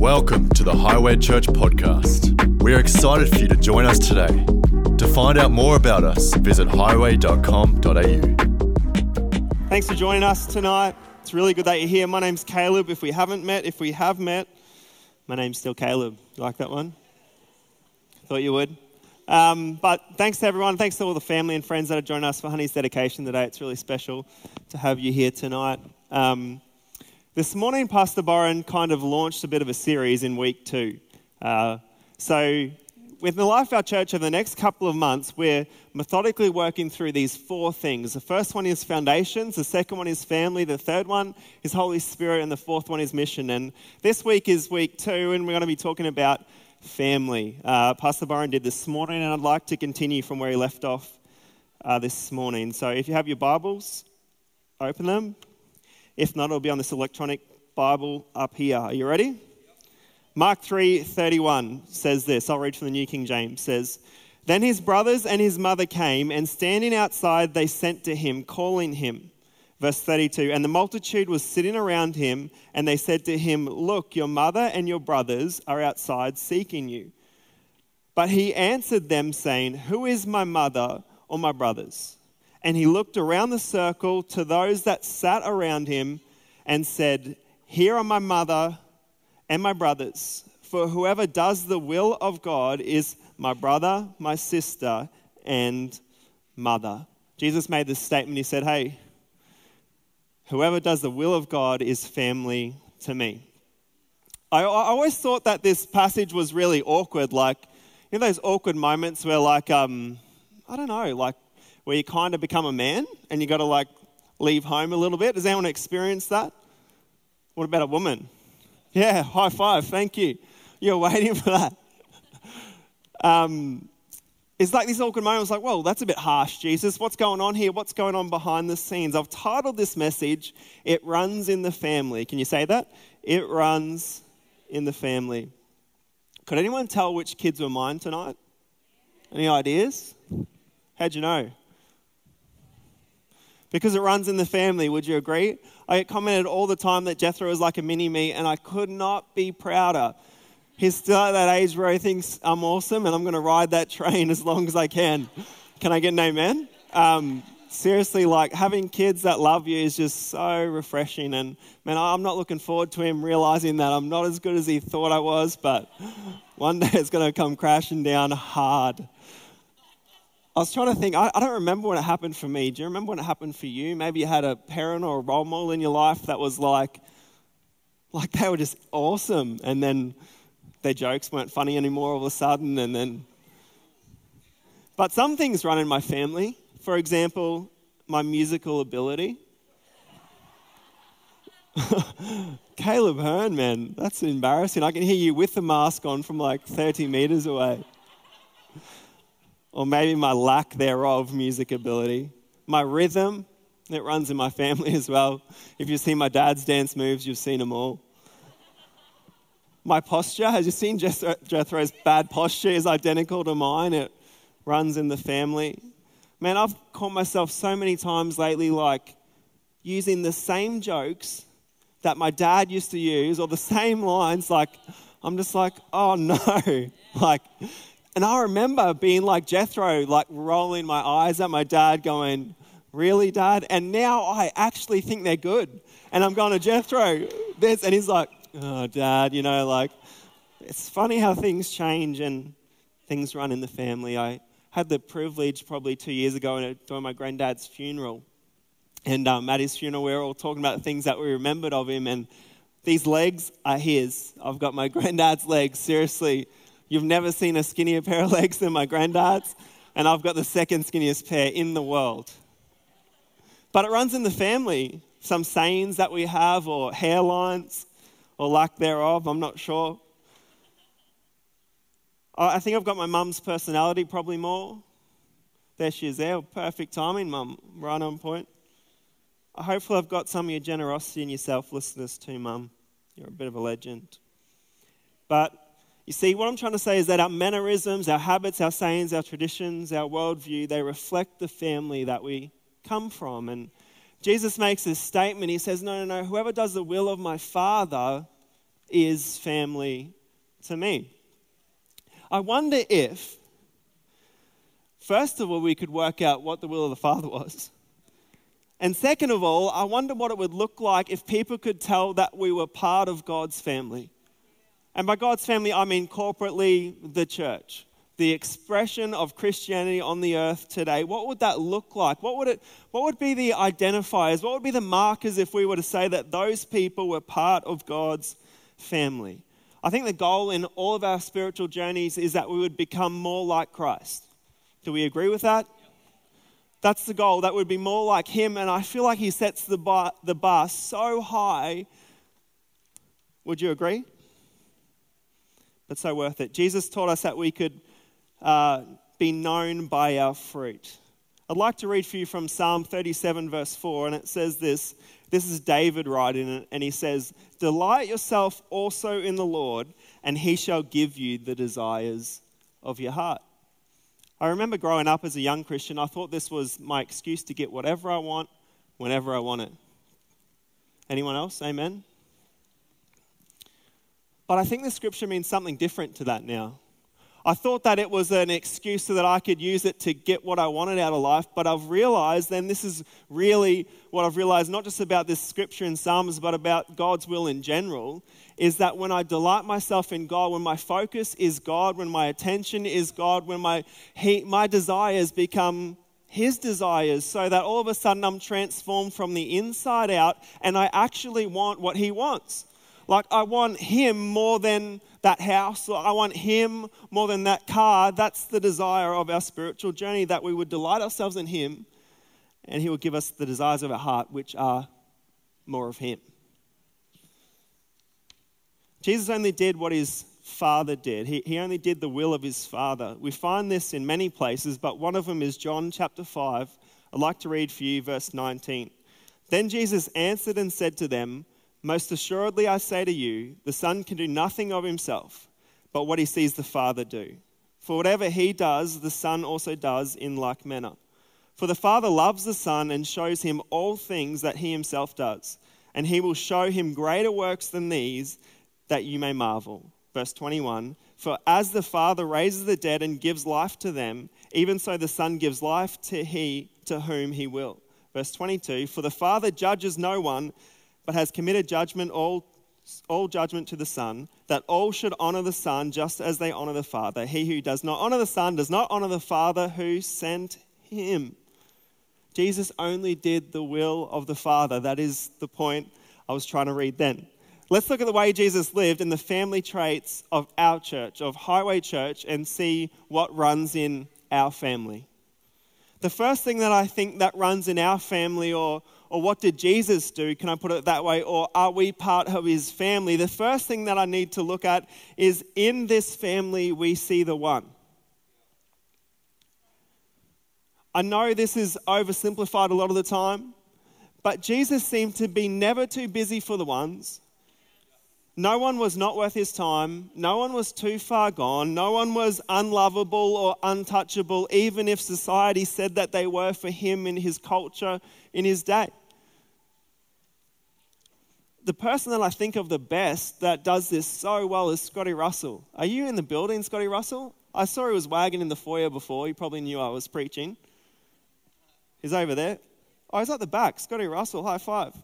Welcome to the Highway Church podcast. We are excited for you to join us today. To find out more about us, visit highway.com.au. Thanks for joining us tonight. It's really good that you're here. My name's Caleb. If we haven't met, if we have met, my name's still Caleb. You like that one? Thought you would. Um, but thanks to everyone. Thanks to all the family and friends that have joined us for Honey's dedication today. It's really special to have you here tonight. Um, this morning, Pastor Byron kind of launched a bit of a series in week two. Uh, so, with the life of our church over the next couple of months, we're methodically working through these four things. The first one is foundations, the second one is family, the third one is Holy Spirit, and the fourth one is mission. And this week is week two, and we're going to be talking about family. Uh, Pastor Byron did this morning, and I'd like to continue from where he left off uh, this morning. So, if you have your Bibles, open them. If not, it'll be on this electronic Bible up here. Are you ready? Mark 3:31 says this. I'll read from the New King James. Says, "Then his brothers and his mother came, and standing outside they sent to him, calling him." Verse 32, "And the multitude was sitting around him, and they said to him, "Look, your mother and your brothers are outside seeking you." But he answered them saying, "Who is my mother or my brothers?" And he looked around the circle to those that sat around him and said, Here are my mother and my brothers. For whoever does the will of God is my brother, my sister, and mother. Jesus made this statement. He said, Hey, whoever does the will of God is family to me. I, I always thought that this passage was really awkward. Like, you know, those awkward moments where, like, um, I don't know, like where you kind of become a man and you got to like leave home a little bit. Does anyone experience that? What about a woman? Yeah, high five, thank you. You're waiting for that. Um, it's like this awkward moment. It's like, whoa, that's a bit harsh, Jesus. What's going on here? What's going on behind the scenes? I've titled this message, It Runs in the Family. Can you say that? It runs in the family. Could anyone tell which kids were mine tonight? Any ideas? How'd you know? Because it runs in the family. Would you agree? I get commented all the time that Jethro is like a mini me, and I could not be prouder. He's still at that age where he thinks I'm awesome, and I'm going to ride that train as long as I can. Can I get an amen? Um, seriously, like having kids that love you is just so refreshing. And man, I'm not looking forward to him realizing that I'm not as good as he thought I was, but one day it's going to come crashing down hard. I was trying to think, I, I, don't remember when it happened for me. Do you remember when it happened for you? Maybe you had a parent or a role model in your life that was like, like they were just awesome. And then their jokes weren't funny anymore all of a sudden. And then, but some things run in my family. For example, my musical ability. Caleb Hearn, man, that's embarrassing. I can hear you with the mask on from like 30 meters away or maybe my lack thereof music ability. My rhythm, it runs in my family as well. If you've seen my dad's dance moves, you've seen them all. My posture, has you seen Jethro's bad posture is identical to mine? It runs in the family. Man, I've caught myself so many times lately like using the same jokes that my dad used to use or the same lines like I'm just like, "Oh no." like and I remember being like Jethro, like rolling my eyes at my dad, going, Really, dad? And now I actually think they're good. And I'm going to Jethro, this, and he's like, Oh, dad, you know, like, it's funny how things change and things run in the family. I had the privilege probably two years ago during my granddad's funeral. And um, at his funeral, we were all talking about things that we remembered of him. And these legs are his. I've got my granddad's legs, seriously You've never seen a skinnier pair of legs than my granddad's, and I've got the second skinniest pair in the world. But it runs in the family. Some sayings that we have, or hairlines, or lack thereof, I'm not sure. I think I've got my mum's personality probably more. There she is there. Perfect timing, mum. Right on point. Hopefully, I've got some of your generosity and your selflessness too, mum. You're a bit of a legend. But you see, what I'm trying to say is that our mannerisms, our habits, our sayings, our traditions, our worldview, they reflect the family that we come from. And Jesus makes this statement. He says, No, no, no, whoever does the will of my Father is family to me. I wonder if, first of all, we could work out what the will of the Father was. And second of all, I wonder what it would look like if people could tell that we were part of God's family. And by God's family, I mean corporately the church, the expression of Christianity on the earth today. What would that look like? What would, it, what would be the identifiers? What would be the markers if we were to say that those people were part of God's family? I think the goal in all of our spiritual journeys is that we would become more like Christ. Do we agree with that? That's the goal. That would be more like Him. And I feel like He sets the bar, the bar so high. Would you agree? But so worth it. Jesus taught us that we could uh, be known by our fruit. I'd like to read for you from Psalm 37, verse 4, and it says this. This is David writing it, and he says, Delight yourself also in the Lord, and he shall give you the desires of your heart. I remember growing up as a young Christian, I thought this was my excuse to get whatever I want whenever I want it. Anyone else? Amen? But I think the scripture means something different to that now. I thought that it was an excuse so that I could use it to get what I wanted out of life, but I've realized, then this is really what I've realized, not just about this scripture in Psalms, but about God's will in general, is that when I delight myself in God, when my focus is God, when my attention is God, when my, he, my desires become His desires, so that all of a sudden I'm transformed from the inside out and I actually want what He wants. Like, I want Him more than that house, or I want Him more than that car. That's the desire of our spiritual journey, that we would delight ourselves in Him and He will give us the desires of our heart, which are more of Him. Jesus only did what His Father did. He, he only did the will of His Father. We find this in many places, but one of them is John chapter 5. I'd like to read for you verse 19. Then Jesus answered and said to them, most assuredly, I say to you, the Son can do nothing of himself, but what he sees the Father do. For whatever he does, the Son also does in like manner. For the Father loves the Son and shows him all things that he himself does, and he will show him greater works than these, that you may marvel. Verse 21 For as the Father raises the dead and gives life to them, even so the Son gives life to he to whom he will. Verse 22 For the Father judges no one but has committed judgment, all, all judgment to the Son, that all should honor the Son just as they honor the Father. He who does not honor the Son does not honor the Father who sent him. Jesus only did the will of the Father. That is the point I was trying to read then. Let's look at the way Jesus lived and the family traits of our church, of Highway Church, and see what runs in our family. The first thing that I think that runs in our family or, or what did Jesus do? Can I put it that way? Or are we part of his family? The first thing that I need to look at is in this family, we see the one. I know this is oversimplified a lot of the time, but Jesus seemed to be never too busy for the ones. No one was not worth his time. No one was too far gone. No one was unlovable or untouchable, even if society said that they were for him in his culture in his day the person that I think of the best that does this so well is Scotty Russell. Are you in the building, Scotty Russell? I saw he was wagging in the foyer before. He probably knew I was preaching. He's over there. Oh, he's at the back. Scotty Russell, high five.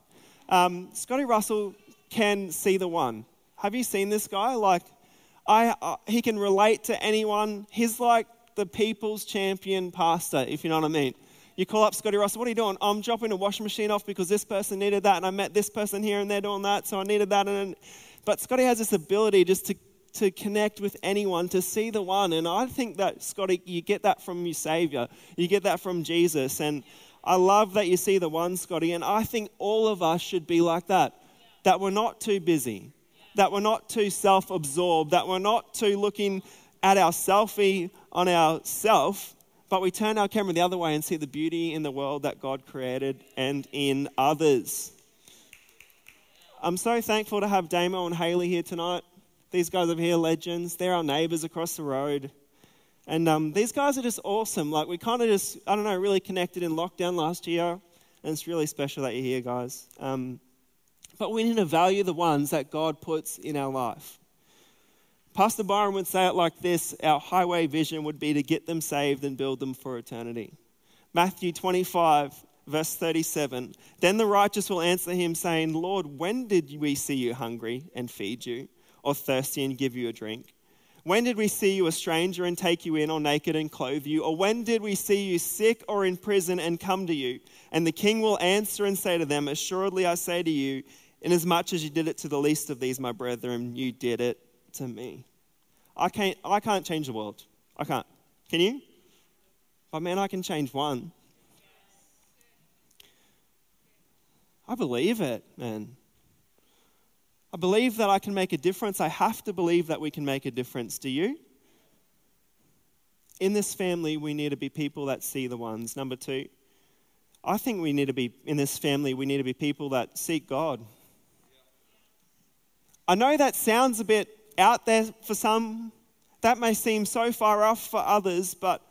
Um, Scotty Russell can see the one. Have you seen this guy? Like, I, uh, he can relate to anyone. He's like the people's champion pastor, if you know what I mean. You call up Scotty Russell, what are you doing? Oh, I'm dropping a washing machine off because this person needed that, and I met this person here and they're doing that, so I needed that. And but Scotty has this ability just to to connect with anyone, to see the one. And I think that, Scotty, you get that from your Savior. You get that from Jesus. And I love that you see the one, Scotty. And I think all of us should be like that. That we're not too busy, that we're not too self absorbed, that we're not too looking at our selfie on ourself, but we turn our camera the other way and see the beauty in the world that God created and in others. I'm so thankful to have Damo and Haley here tonight. These guys over here, legends. They're our neighbors across the road. And um, these guys are just awesome. Like, we kind of just, I don't know, really connected in lockdown last year. And it's really special that you're here, guys. Um, but we need to value the ones that God puts in our life. Pastor Byron would say it like this Our highway vision would be to get them saved and build them for eternity. Matthew 25, verse 37 Then the righteous will answer him, saying, Lord, when did we see you hungry and feed you, or thirsty and give you a drink? When did we see you a stranger and take you in, or naked and clothe you? Or when did we see you sick or in prison and come to you? And the king will answer and say to them, Assuredly I say to you, inasmuch as you did it to the least of these, my brethren, you did it to me. I can't, I can't change the world. I can't. Can you? But man, I can change one. I believe it, man. I believe that I can make a difference. I have to believe that we can make a difference. Do you? In this family, we need to be people that see the ones. Number two, I think we need to be, in this family, we need to be people that seek God. I know that sounds a bit out there for some. That may seem so far off for others, but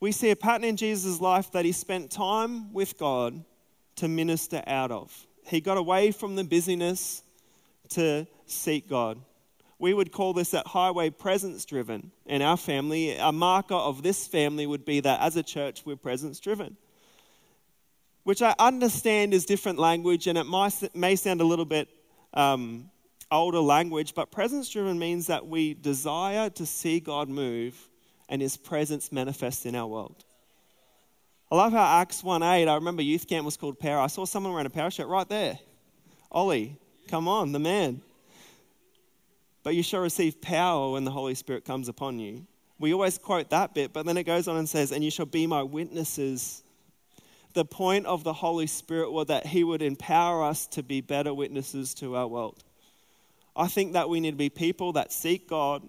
we see a pattern in Jesus' life that he spent time with God to minister out of. He got away from the busyness to seek God. We would call this at highway presence driven. In our family, a marker of this family would be that as a church, we're presence driven. Which I understand is different language and it may sound a little bit um, older language, but presence driven means that we desire to see God move and his presence manifest in our world. I love how Acts 1 8, I remember youth camp was called Power. I saw someone wearing a power shirt right there. Ollie, Come on, the man. But you shall receive power when the Holy Spirit comes upon you. We always quote that bit, but then it goes on and says, And you shall be my witnesses. The point of the Holy Spirit was that He would empower us to be better witnesses to our world. I think that we need to be people that seek God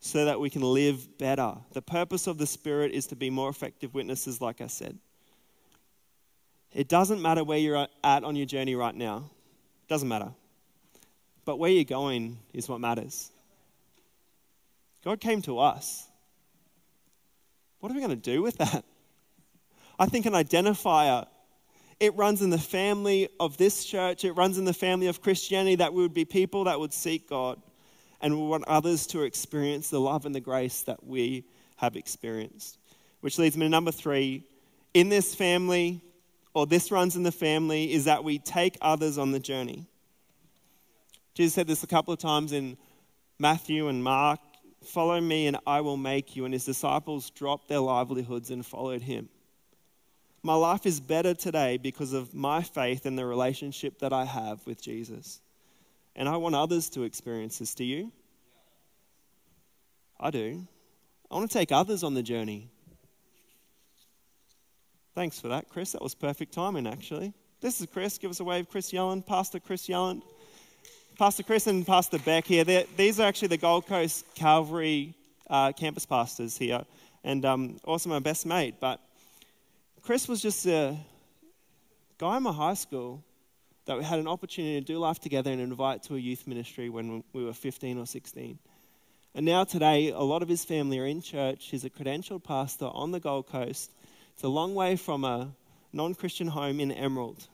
so that we can live better. The purpose of the Spirit is to be more effective witnesses, like I said. It doesn't matter where you're at on your journey right now. it Doesn't matter. But where you're going is what matters. God came to us. What are we going to do with that? I think an identifier, it runs in the family of this church, it runs in the family of Christianity that we would be people that would seek God and we want others to experience the love and the grace that we have experienced. Which leads me to number three. In this family, or this runs in the family is that we take others on the journey. Jesus said this a couple of times in Matthew and Mark Follow me, and I will make you. And his disciples dropped their livelihoods and followed him. My life is better today because of my faith and the relationship that I have with Jesus. And I want others to experience this. Do you? I do. I want to take others on the journey. Thanks for that, Chris. That was perfect timing, actually. This is Chris. Give us a wave, Chris Yelland, Pastor Chris Yelland. Pastor Chris and Pastor Beck here. They're, these are actually the Gold Coast Calvary uh, campus pastors here, and um, also my best mate. But Chris was just a guy in my high school that we had an opportunity to do life together and invite to a youth ministry when we were 15 or 16. And now, today, a lot of his family are in church. He's a credentialed pastor on the Gold Coast it's a long way from a non Christian home in Emerald.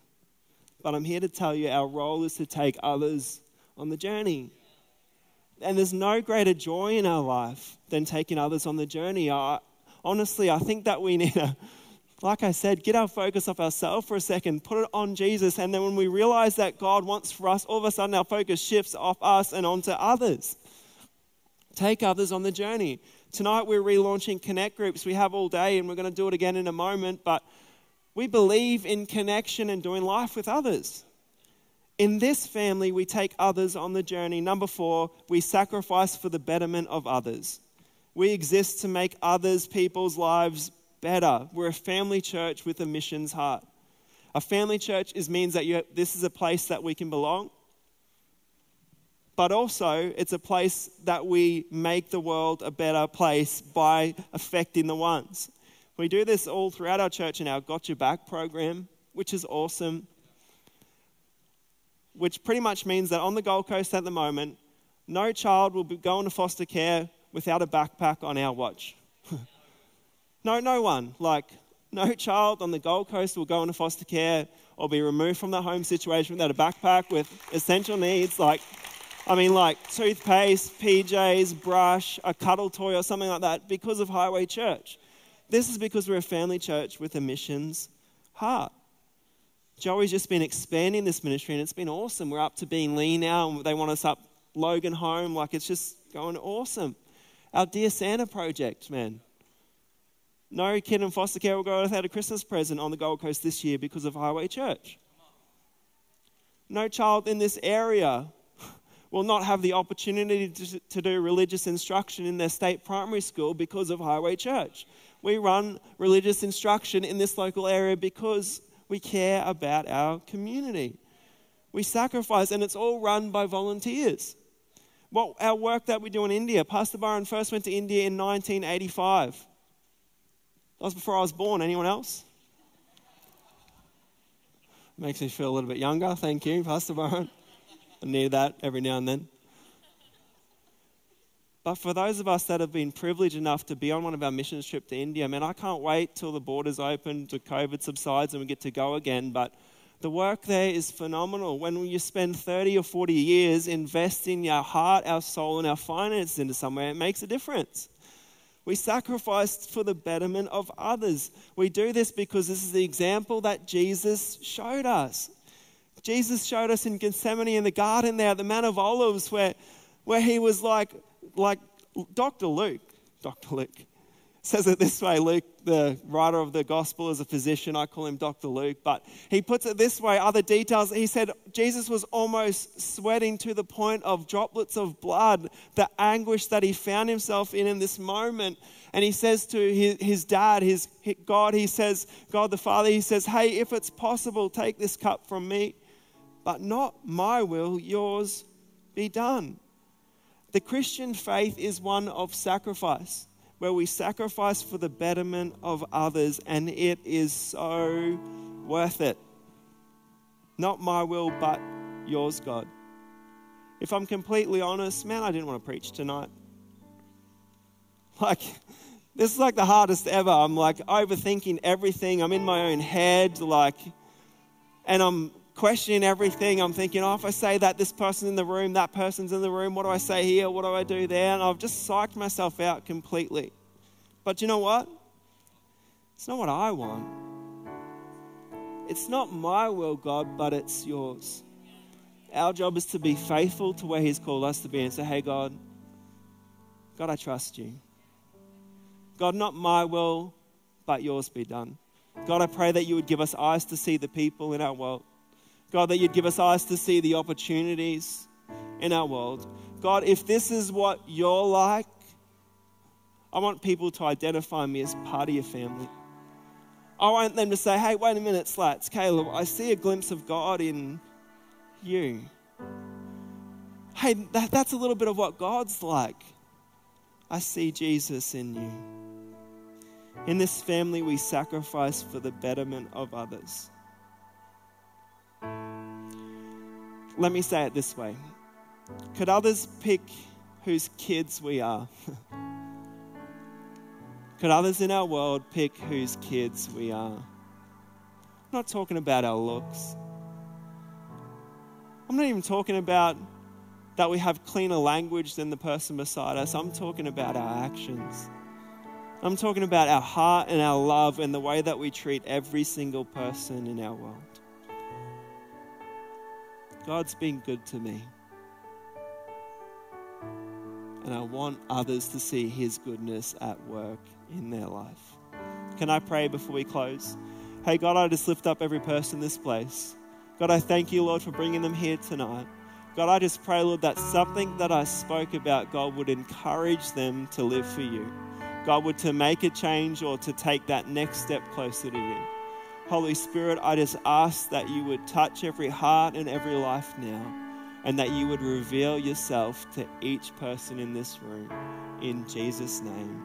But I'm here to tell you our role is to take others on the journey. And there's no greater joy in our life than taking others on the journey. I, honestly, I think that we need to, like I said, get our focus off ourselves for a second, put it on Jesus. And then when we realize that God wants for us, all of a sudden our focus shifts off us and onto others. Take others on the journey. Tonight we're relaunching Connect groups. We have all day and we're going to do it again in a moment, but we believe in connection and doing life with others. In this family, we take others on the journey. Number four, we sacrifice for the betterment of others. We exist to make others, people's lives better. We're a family church with a missions heart. A family church is, means that you, this is a place that we can belong but also it's a place that we make the world a better place by affecting the ones. We do this all throughout our church in our Got Your Back program, which is awesome. Which pretty much means that on the Gold Coast at the moment, no child will be going to foster care without a backpack on our watch. No, no one. Like, No child on the Gold Coast will go into foster care or be removed from the home situation without a backpack with essential needs like, I mean, like toothpaste, PJs, brush, a cuddle toy, or something like that because of Highway Church. This is because we're a family church with a missions heart. Joey's just been expanding this ministry and it's been awesome. We're up to Beenleigh now and they want us up Logan home. Like it's just going awesome. Our Dear Santa project, man. No kid in foster care will go without a Christmas present on the Gold Coast this year because of Highway Church. No child in this area will not have the opportunity to, to, do religious instruction in their state primary school because of Highway Church. We run religious instruction in this local area because we care about our community. We sacrifice, and it's all run by volunteers. What our work that we do in India, Pastor Byron first went to India in 1985. That was before I was born. Anyone else? Makes me feel a little bit younger. Thank you, Pastor Byron. I need that every now and then. But for those of us that have been privileged enough to be on one of our missions trip to India, man, I can't wait till the borders open, to COVID subsides, and we get to go again. But the work there is phenomenal. When you spend 30 or 40 years investing your heart, our soul, and our finances into somewhere, it makes a difference. We sacrifice for the betterment of others. We do this because this is the example that Jesus showed us. Jesus showed us in Gethsemane in the garden there the Mount of Olives where, where he was like, like Dr. Luke, Dr. Luke says it this way. Luke, the writer of the gospel, is a physician. I call him Dr. Luke, but he puts it this way other details. He said Jesus was almost sweating to the point of droplets of blood, the anguish that he found himself in in this moment. And he says to his, his dad, his God, he says, God the Father, he says, Hey, if it's possible, take this cup from me, but not my will, yours be done. The Christian faith is one of sacrifice, where we sacrifice for the betterment of others, and it is so worth it. Not my will, but yours, God. If I'm completely honest, man, I didn't want to preach tonight. Like, this is like the hardest ever. I'm like overthinking everything. I'm in my own head, like, and I'm questioning everything. I'm thinking, oh, if I say that, this person's in the room, that person's in the room, what do I say here? What do I do there? And I've just psyched myself out completely. But you know what? It's not what I want. It's not my will, God, but it's yours. Our job is to be faithful to where He's called us to be and say, hey, God, God, I trust you. God, not my will, but yours be done. God, I pray that you would give us eyes to see the people in our world. God, that you'd give us eyes to see the opportunities in our world. God, if this is what you're like, I want people to identify me as part of your family. I want them to say, hey, wait a minute, Slats, Caleb, I see a glimpse of God in you. Hey, that, that's a little bit of what God's like. I see Jesus in you. In this family, we sacrifice for the betterment of others. Let me say it this way Could others pick whose kids we are? Could others in our world pick whose kids we are? I'm not talking about our looks. I'm not even talking about that we have cleaner language than the person beside us. I'm talking about our actions. I'm talking about our heart and our love and the way that we treat every single person in our world. God's been good to me. And I want others to see His goodness at work in their life. Can I pray before we close? Hey, God, I just lift up every person in this place. God, I thank you, Lord, for bringing them here tonight. God, I just pray, Lord, that something that I spoke about, God, would encourage them to live for you. God, would to make a change or to take that next step closer to you. Holy Spirit, I just ask that you would touch every heart and every life now, and that you would reveal yourself to each person in this room. In Jesus' name,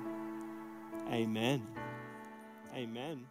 amen. Amen.